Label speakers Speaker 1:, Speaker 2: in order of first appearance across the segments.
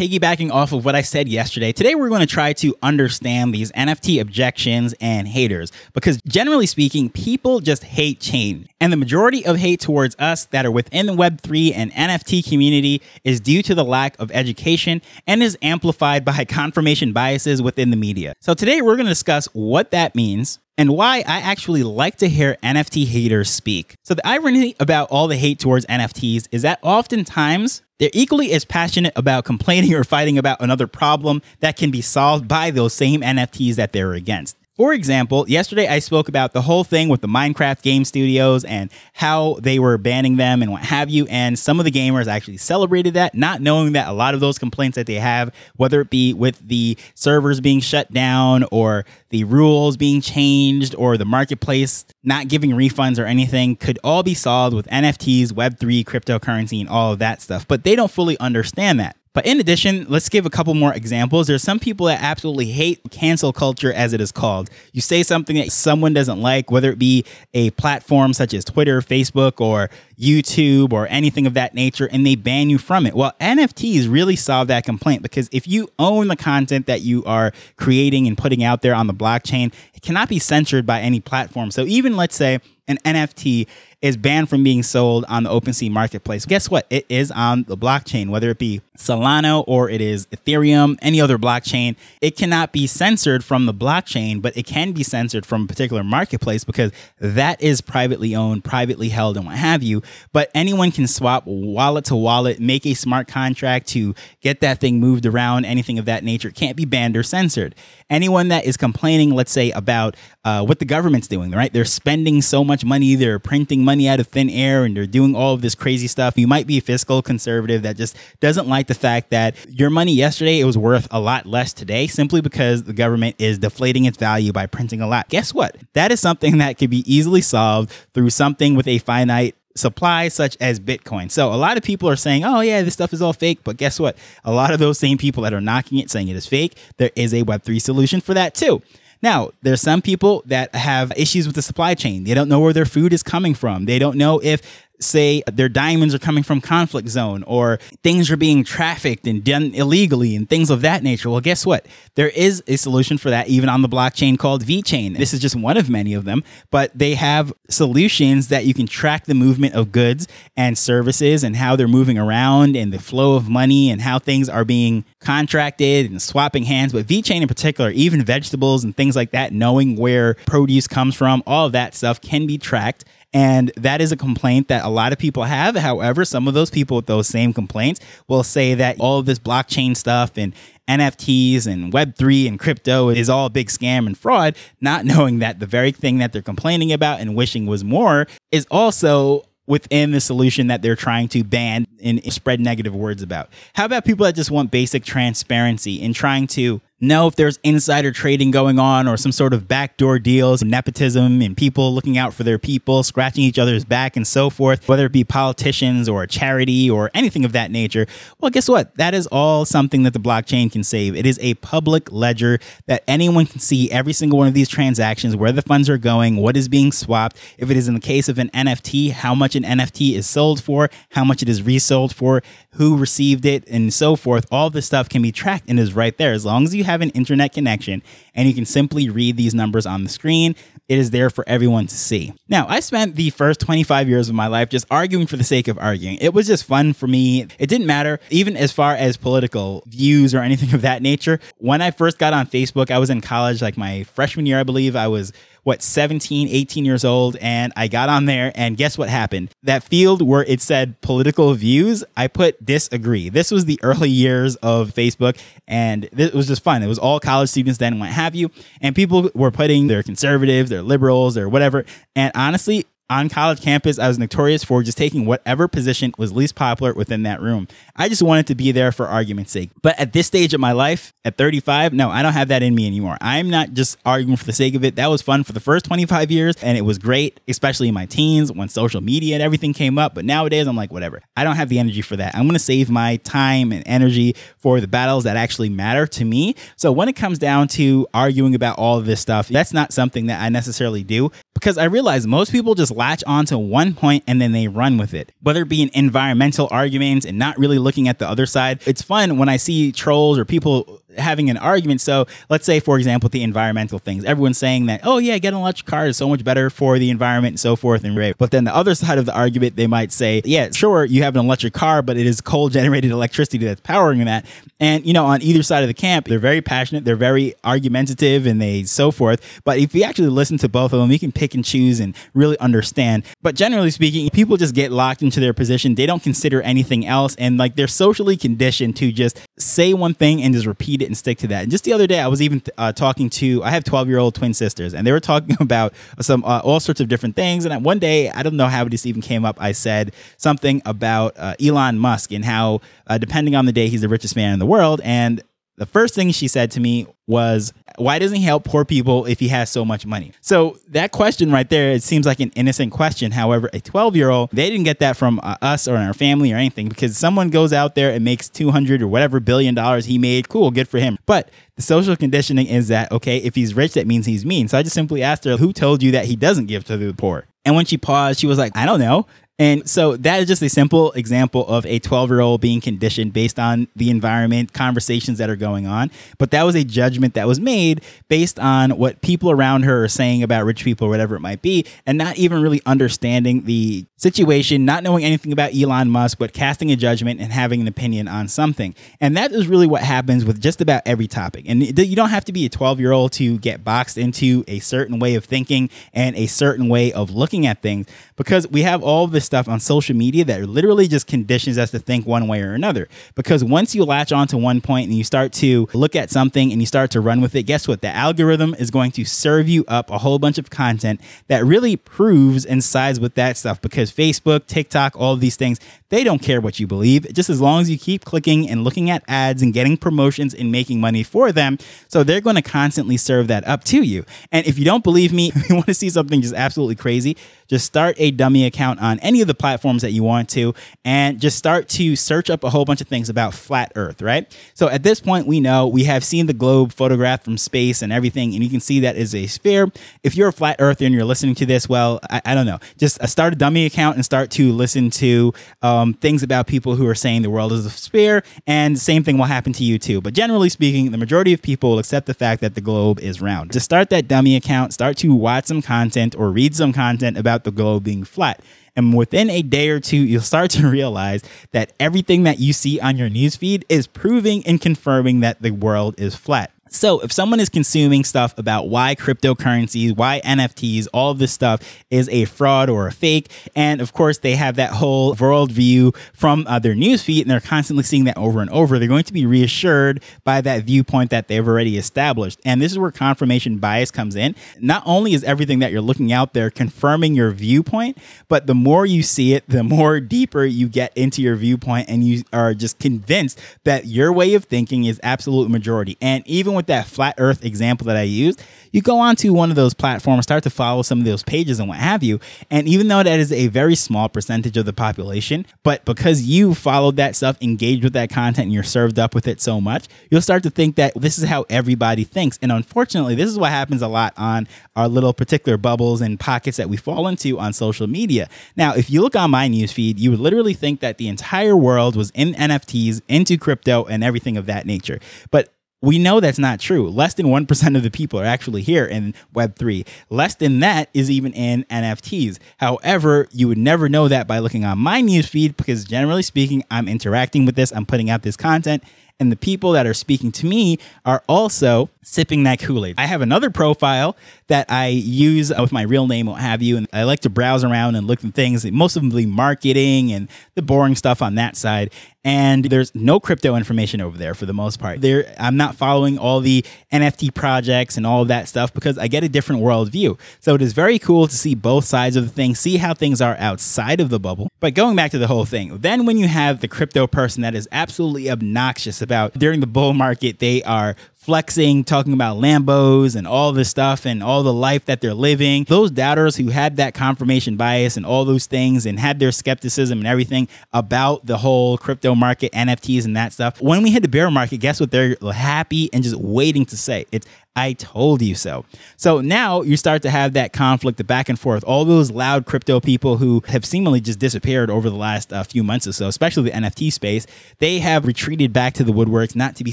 Speaker 1: Piggybacking off of what I said yesterday, today we're going to try to understand these NFT objections and haters because generally speaking, people just hate change. And the majority of hate towards us that are within the Web3 and NFT community is due to the lack of education and is amplified by confirmation biases within the media. So today we're going to discuss what that means, and why I actually like to hear NFT haters speak. So, the irony about all the hate towards NFTs is that oftentimes they're equally as passionate about complaining or fighting about another problem that can be solved by those same NFTs that they're against. For example, yesterday I spoke about the whole thing with the Minecraft game studios and how they were banning them and what have you. And some of the gamers actually celebrated that, not knowing that a lot of those complaints that they have, whether it be with the servers being shut down or the rules being changed or the marketplace not giving refunds or anything, could all be solved with NFTs, Web3, cryptocurrency, and all of that stuff. But they don't fully understand that. But in addition, let's give a couple more examples. There's some people that absolutely hate cancel culture, as it is called. You say something that someone doesn't like, whether it be a platform such as Twitter, Facebook, or YouTube, or anything of that nature, and they ban you from it. Well, NFTs really solve that complaint because if you own the content that you are creating and putting out there on the blockchain, it cannot be censored by any platform. So even let's say an NFT is banned from being sold on the OpenSea marketplace. Guess what? It is on the blockchain, whether it be Solana or it is Ethereum, any other blockchain. It cannot be censored from the blockchain, but it can be censored from a particular marketplace because that is privately owned, privately held, and what have you. But anyone can swap wallet to wallet, make a smart contract to get that thing moved around, anything of that nature. It can't be banned or censored. Anyone that is complaining, let's say, about uh, what the government's doing, right? They're spending so much money, they're printing money out of thin air, and they're doing all of this crazy stuff. You might be a fiscal conservative that just doesn't like the fact that your money yesterday it was worth a lot less today simply because the government is deflating its value by printing a lot. Guess what? That is something that could be easily solved through something with a finite supply such as Bitcoin. So a lot of people are saying, "Oh yeah, this stuff is all fake," but guess what? A lot of those same people that are knocking it saying it is fake, there is a web3 solution for that too. Now, there's some people that have issues with the supply chain. They don't know where their food is coming from. They don't know if say their diamonds are coming from conflict zone or things are being trafficked and done illegally and things of that nature. Well, guess what? There is a solution for that even on the blockchain called VeChain. This is just one of many of them, but they have solutions that you can track the movement of goods and services and how they're moving around and the flow of money and how things are being contracted and swapping hands. But VeChain in particular, even vegetables and things like that, knowing where produce comes from, all of that stuff can be tracked and that is a complaint that a lot of people have. However, some of those people with those same complaints will say that all of this blockchain stuff and NFTs and Web3 and crypto is all a big scam and fraud, not knowing that the very thing that they're complaining about and wishing was more is also within the solution that they're trying to ban and spread negative words about. How about people that just want basic transparency and trying to know if there's insider trading going on or some sort of backdoor deals, nepotism, and people looking out for their people, scratching each other's back, and so forth, whether it be politicians or a charity or anything of that nature. Well, guess what? That is all something that the blockchain can save. It is a public ledger that anyone can see every single one of these transactions, where the funds are going, what is being swapped. If it is in the case of an NFT, how much an NFT is sold for, how much it is resold for, who received it, and so forth. All this stuff can be tracked and is right there. As long as you have an internet connection and you can simply read these numbers on the screen. It is there for everyone to see. Now, I spent the first 25 years of my life just arguing for the sake of arguing. It was just fun for me. It didn't matter, even as far as political views or anything of that nature. When I first got on Facebook, I was in college, like my freshman year, I believe. I was what 17 18 years old and i got on there and guess what happened? That field where it said political views i put disagree. This was the early years of facebook and it was just fun. It was all college students then what have you and people were putting their conservatives their liberals their whatever and honestly on college campus, I was notorious for just taking whatever position was least popular within that room. I just wanted to be there for argument's sake. But at this stage of my life, at 35, no, I don't have that in me anymore. I'm not just arguing for the sake of it. That was fun for the first 25 years and it was great, especially in my teens when social media and everything came up. But nowadays, I'm like, whatever. I don't have the energy for that. I'm going to save my time and energy for the battles that actually matter to me. So when it comes down to arguing about all of this stuff, that's not something that I necessarily do because I realize most people just latch onto one point and then they run with it. Whether it be an environmental arguments and not really looking at the other side. It's fun when I see trolls or people having an argument. So let's say, for example, the environmental things. Everyone's saying that, oh yeah, getting an electric car is so much better for the environment and so forth and right. But then the other side of the argument, they might say, yeah, sure, you have an electric car, but it is coal generated electricity that's powering that. And you know, on either side of the camp, they're very passionate, they're very argumentative, and they so forth. But if you actually listen to both of them, you can pick and choose and really understand. But generally speaking, people just get locked into their position. They don't consider anything else, and like they're socially conditioned to just say one thing and just repeat and stick to that. And just the other day, I was even uh, talking to I have twelve year old twin sisters, and they were talking about some uh, all sorts of different things. And one day, I don't know how this even came up. I said something about uh, Elon Musk and how uh, depending on the day, he's the richest man in the world, and the first thing she said to me was, Why doesn't he help poor people if he has so much money? So, that question right there, it seems like an innocent question. However, a 12 year old, they didn't get that from uh, us or our family or anything because someone goes out there and makes 200 or whatever billion dollars he made. Cool, good for him. But the social conditioning is that, okay, if he's rich, that means he's mean. So I just simply asked her, Who told you that he doesn't give to the poor? And when she paused, she was like, I don't know. And so that is just a simple example of a 12 year old being conditioned based on the environment, conversations that are going on. But that was a judgment that was made based on what people around her are saying about rich people, or whatever it might be, and not even really understanding the situation, not knowing anything about Elon Musk, but casting a judgment and having an opinion on something. And that is really what happens with just about every topic. And you don't have to be a 12 year old to get boxed into a certain way of thinking and a certain way of looking at things because we have all this stuff on social media that literally just conditions us to think one way or another. Because once you latch onto one point and you start to look at something and you start to run with it, guess what? The algorithm is going to serve you up a whole bunch of content that really proves and sides with that stuff because Facebook, TikTok, all these things, they don't care what you believe, just as long as you keep clicking and looking at ads and getting promotions and making money for them. So they're going to constantly serve that up to you. And if you don't believe me, you want to see something just absolutely crazy, just start a dummy account on any of the platforms that you want to and just start to search up a whole bunch of things about flat earth, right? So at this point, we know we have seen the globe photographed from space and everything, and you can see that is a sphere. If you're a flat earther and you're listening to this, well, I, I don't know, just uh, start a dummy account and start to listen to um, things about people who are saying the world is a sphere, and the same thing will happen to you too. But generally speaking, the majority of people will accept the fact that the globe is round. To start that dummy account, start to watch some content or read some content about the globe being flat. And within a day or two, you'll start to realize that everything that you see on your newsfeed is proving and confirming that the world is flat. So, if someone is consuming stuff about why cryptocurrencies, why NFTs, all of this stuff is a fraud or a fake, and of course they have that whole worldview from uh, their newsfeed and they're constantly seeing that over and over, they're going to be reassured by that viewpoint that they've already established. And this is where confirmation bias comes in. Not only is everything that you're looking out there confirming your viewpoint, but the more you see it, the more deeper you get into your viewpoint and you are just convinced that your way of thinking is absolute majority. And even with that flat earth example that I used, you go onto one of those platforms, start to follow some of those pages and what have you. And even though that is a very small percentage of the population, but because you followed that stuff, engaged with that content, and you're served up with it so much, you'll start to think that this is how everybody thinks. And unfortunately, this is what happens a lot on our little particular bubbles and pockets that we fall into on social media. Now, if you look on my newsfeed, you would literally think that the entire world was in NFTs, into crypto, and everything of that nature. But we know that's not true. Less than 1% of the people are actually here in Web3. Less than that is even in NFTs. However, you would never know that by looking on my newsfeed because generally speaking, I'm interacting with this, I'm putting out this content, and the people that are speaking to me are also sipping that Kool Aid. I have another profile that I use uh, with my real name, what have you, and I like to browse around and look at things, most of the marketing and the boring stuff on that side. And there's no crypto information over there for the most part. There, I'm not following all the NFT projects and all of that stuff because I get a different world view. So it is very cool to see both sides of the thing, see how things are outside of the bubble. But going back to the whole thing, then when you have the crypto person that is absolutely obnoxious about during the bull market, they are flexing, talking about Lambos and all this stuff and all the life that they're living. Those doubters who had that confirmation bias and all those things and had their skepticism and everything about the whole crypto market, NFTs and that stuff. When we hit the bear market, guess what they're happy and just waiting to say? It's I told you so. So now you start to have that conflict, the back and forth. All those loud crypto people who have seemingly just disappeared over the last uh, few months or so, especially the NFT space, they have retreated back to the woodworks, not to be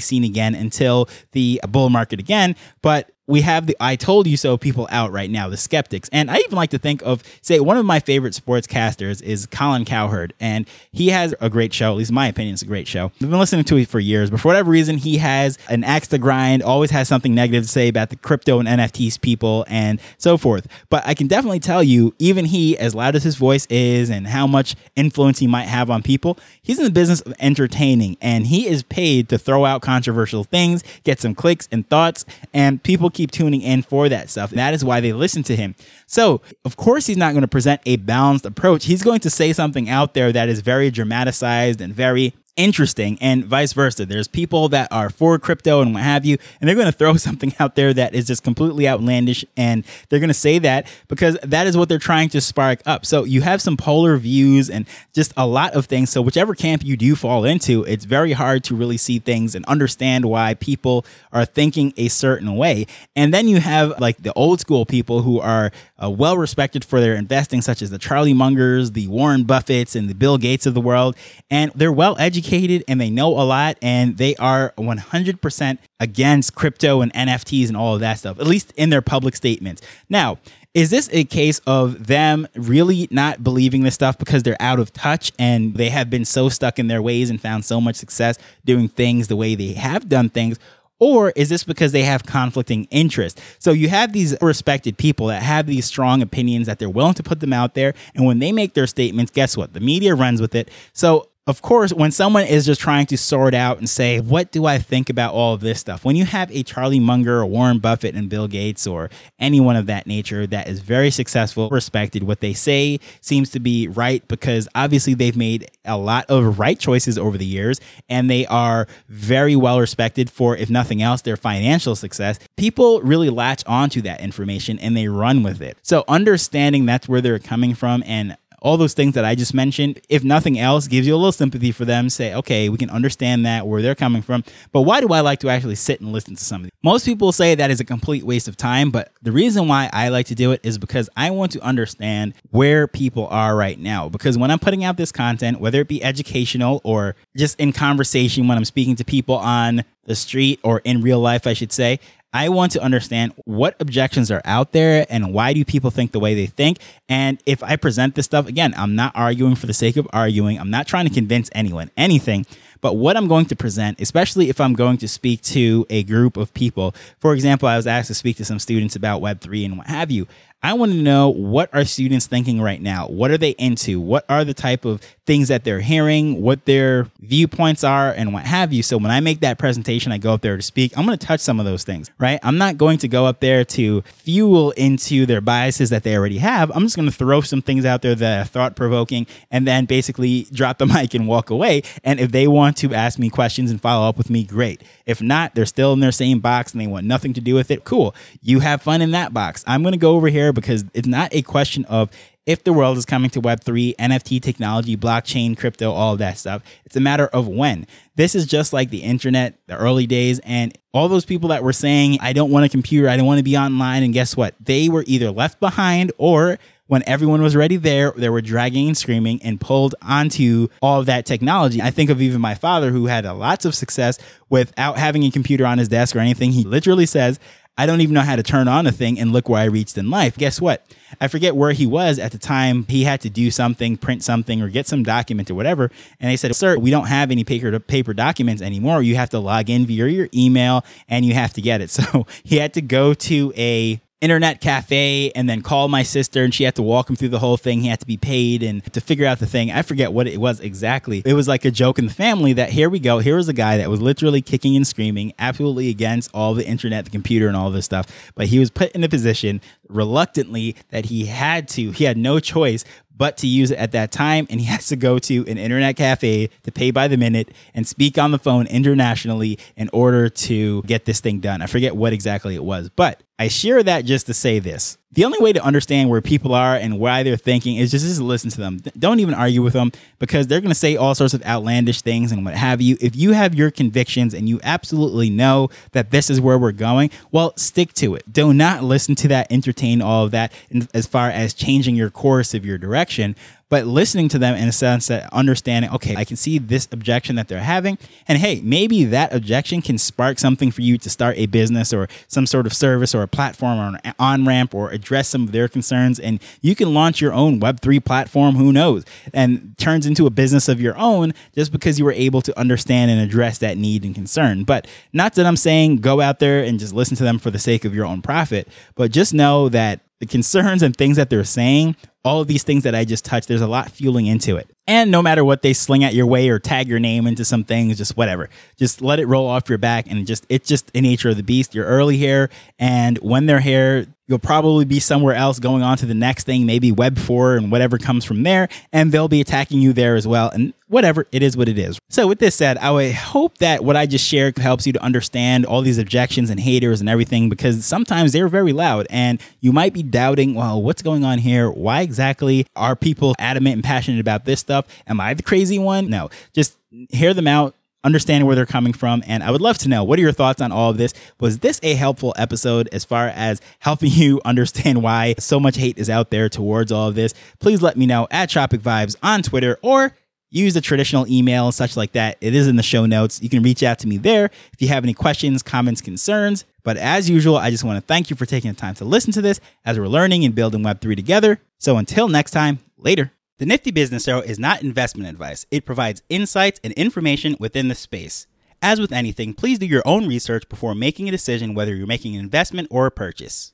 Speaker 1: seen again until the bull market again. But we have the I told you so people out right now, the skeptics. And I even like to think of, say, one of my favorite sportscasters is Colin Cowherd. And he has a great show, at least my opinion, it's a great show. I've been listening to it for years, but for whatever reason, he has an axe to grind, always has something negative to say about the crypto and NFTs people and so forth. But I can definitely tell you, even he, as loud as his voice is and how much influence he might have on people, he's in the business of entertaining and he is paid to throw out controversial things, get some clicks and thoughts, and people keep tuning in for that stuff. That is why they listen to him. So, of course, he's not going to present a balanced approach. He's going to say something out there that is very dramatized and very interesting and vice versa. There's people that are for crypto and what have you, and they're going to throw something out there that is just completely outlandish. And they're going to say that because that is what they're trying to spark up. So you have some polar views and just a lot of things. So whichever camp you do fall into, it's very hard to really see things and understand why people are thinking a certain way. And then you have like the old school people who are uh, well respected for their investing, such as the Charlie Mungers, the Warren Buffetts, and the Bill Gates of the world. And they're well educated and they know a lot and they are 100% against crypto and NFTs and all of that stuff, at least in their public statements. Now, is this a case of them really not believing this stuff because they're out of touch and they have been so stuck in their ways and found so much success doing things the way they have done things? Or is this because they have conflicting interests? So you have these respected people that have these strong opinions that they're willing to put them out there. And when they make their statements, guess what? The media runs with it. So of course, when someone is just trying to sort out and say, what do I think about all of this stuff? When you have a Charlie Munger or Warren Buffett and Bill Gates or anyone of that nature that is very successful, respected, what they say seems to be right because obviously they've made a lot of right choices over the years and they are very well respected for, if nothing else, their financial success. People really latch onto that information and they run with it. So understanding that's where they're coming from and all those things that I just mentioned, if nothing else, gives you a little sympathy for them. Say, okay, we can understand that where they're coming from. But why do I like to actually sit and listen to somebody? Most people say that is a complete waste of time. But the reason why I like to do it is because I want to understand where people are right now. Because when I'm putting out this content, whether it be educational or just in conversation when I'm speaking to people on the street or in real life, I should say, I want to understand what objections are out there and why do people think the way they think. And if I present this stuff, again, I'm not arguing for the sake of arguing. I'm not trying to convince anyone anything. But what I'm going to present, especially if I'm going to speak to a group of people, for example, I was asked to speak to some students about Web3 and what have you. I want to know what are students thinking right now? What are they into? What are the type of things that they're hearing, what their viewpoints are, and what have you. So when I make that presentation, I go up there to speak, I'm going to touch some of those things, right? I'm not going to go up there to fuel into their biases that they already have. I'm just going to throw some things out there that are thought provoking and then basically drop the mic and walk away. And if they want to ask me questions and follow up with me, great. If not, they're still in their same box and they want nothing to do with it. Cool. You have fun in that box. I'm going to go over here because it's not a question of if the world is coming to Web3, NFT technology, blockchain, crypto, all of that stuff. It's a matter of when. This is just like the internet, the early days, and all those people that were saying, I don't want a computer, I don't want to be online. And guess what? They were either left behind or when everyone was ready there, they were dragging and screaming and pulled onto all of that technology. I think of even my father who had lots of success without having a computer on his desk or anything. He literally says, I don't even know how to turn on a thing and look where I reached in life. Guess what? I forget where he was at the time. He had to do something, print something, or get some document or whatever. And they said, Sir, we don't have any paper paper documents anymore. You have to log in via your email and you have to get it. So he had to go to a internet cafe and then call my sister and she had to walk him through the whole thing. He had to be paid and to figure out the thing. I forget what it was exactly. It was like a joke in the family that here we go. Here was a guy that was literally kicking and screaming, absolutely against all the internet, the computer, and all this stuff. But he was put in a position reluctantly that he had to, he had no choice but to use it at that time. And he has to go to an internet cafe to pay by the minute and speak on the phone internationally in order to get this thing done. I forget what exactly it was, but I share that just to say this. The only way to understand where people are and why they're thinking is just, just listen to them. Don't even argue with them because they're going to say all sorts of outlandish things and what have you. If you have your convictions and you absolutely know that this is where we're going, well, stick to it. Do not listen to that, entertain all of that as far as changing your course of your direction but listening to them in a sense that understanding, okay, I can see this objection that they're having. And hey, maybe that objection can spark something for you to start a business or some sort of service or a platform or an on ramp or address some of their concerns. And you can launch your own Web3 platform, who knows, and turns into a business of your own just because you were able to understand and address that need and concern. But not that I'm saying go out there and just listen to them for the sake of your own profit, but just know that the concerns and things that they're saying, all of these things that I just touched, there's a lot fueling into it. And no matter what they sling at your way or tag your name into some things, just whatever, just let it roll off your back and just, it's just the nature of the beast. You're early here. And when they're here, you'll probably be somewhere else going on to the next thing, maybe Web 4 and whatever comes from there. And they'll be attacking you there as well. And whatever, it is what it is. So, with this said, I would hope that what I just shared helps you to understand all these objections and haters and everything because sometimes they're very loud and you might be doubting, well, what's going on here? Why exactly are people adamant and passionate about this stuff? Am I the crazy one? No, just hear them out. Understand where they're coming from. And I would love to know what are your thoughts on all of this? Was this a helpful episode as far as helping you understand why so much hate is out there towards all of this? Please let me know at Tropic Vibes on Twitter or use the traditional email and such like that. It is in the show notes. You can reach out to me there if you have any questions, comments, concerns. But as usual, I just want to thank you for taking the time to listen to this as we're learning and building Web3 together. So until next time, later. The Nifty Business Arrow is not investment advice. It provides insights and information within the space. As with anything, please do your own research before making a decision whether you're making an investment or a purchase.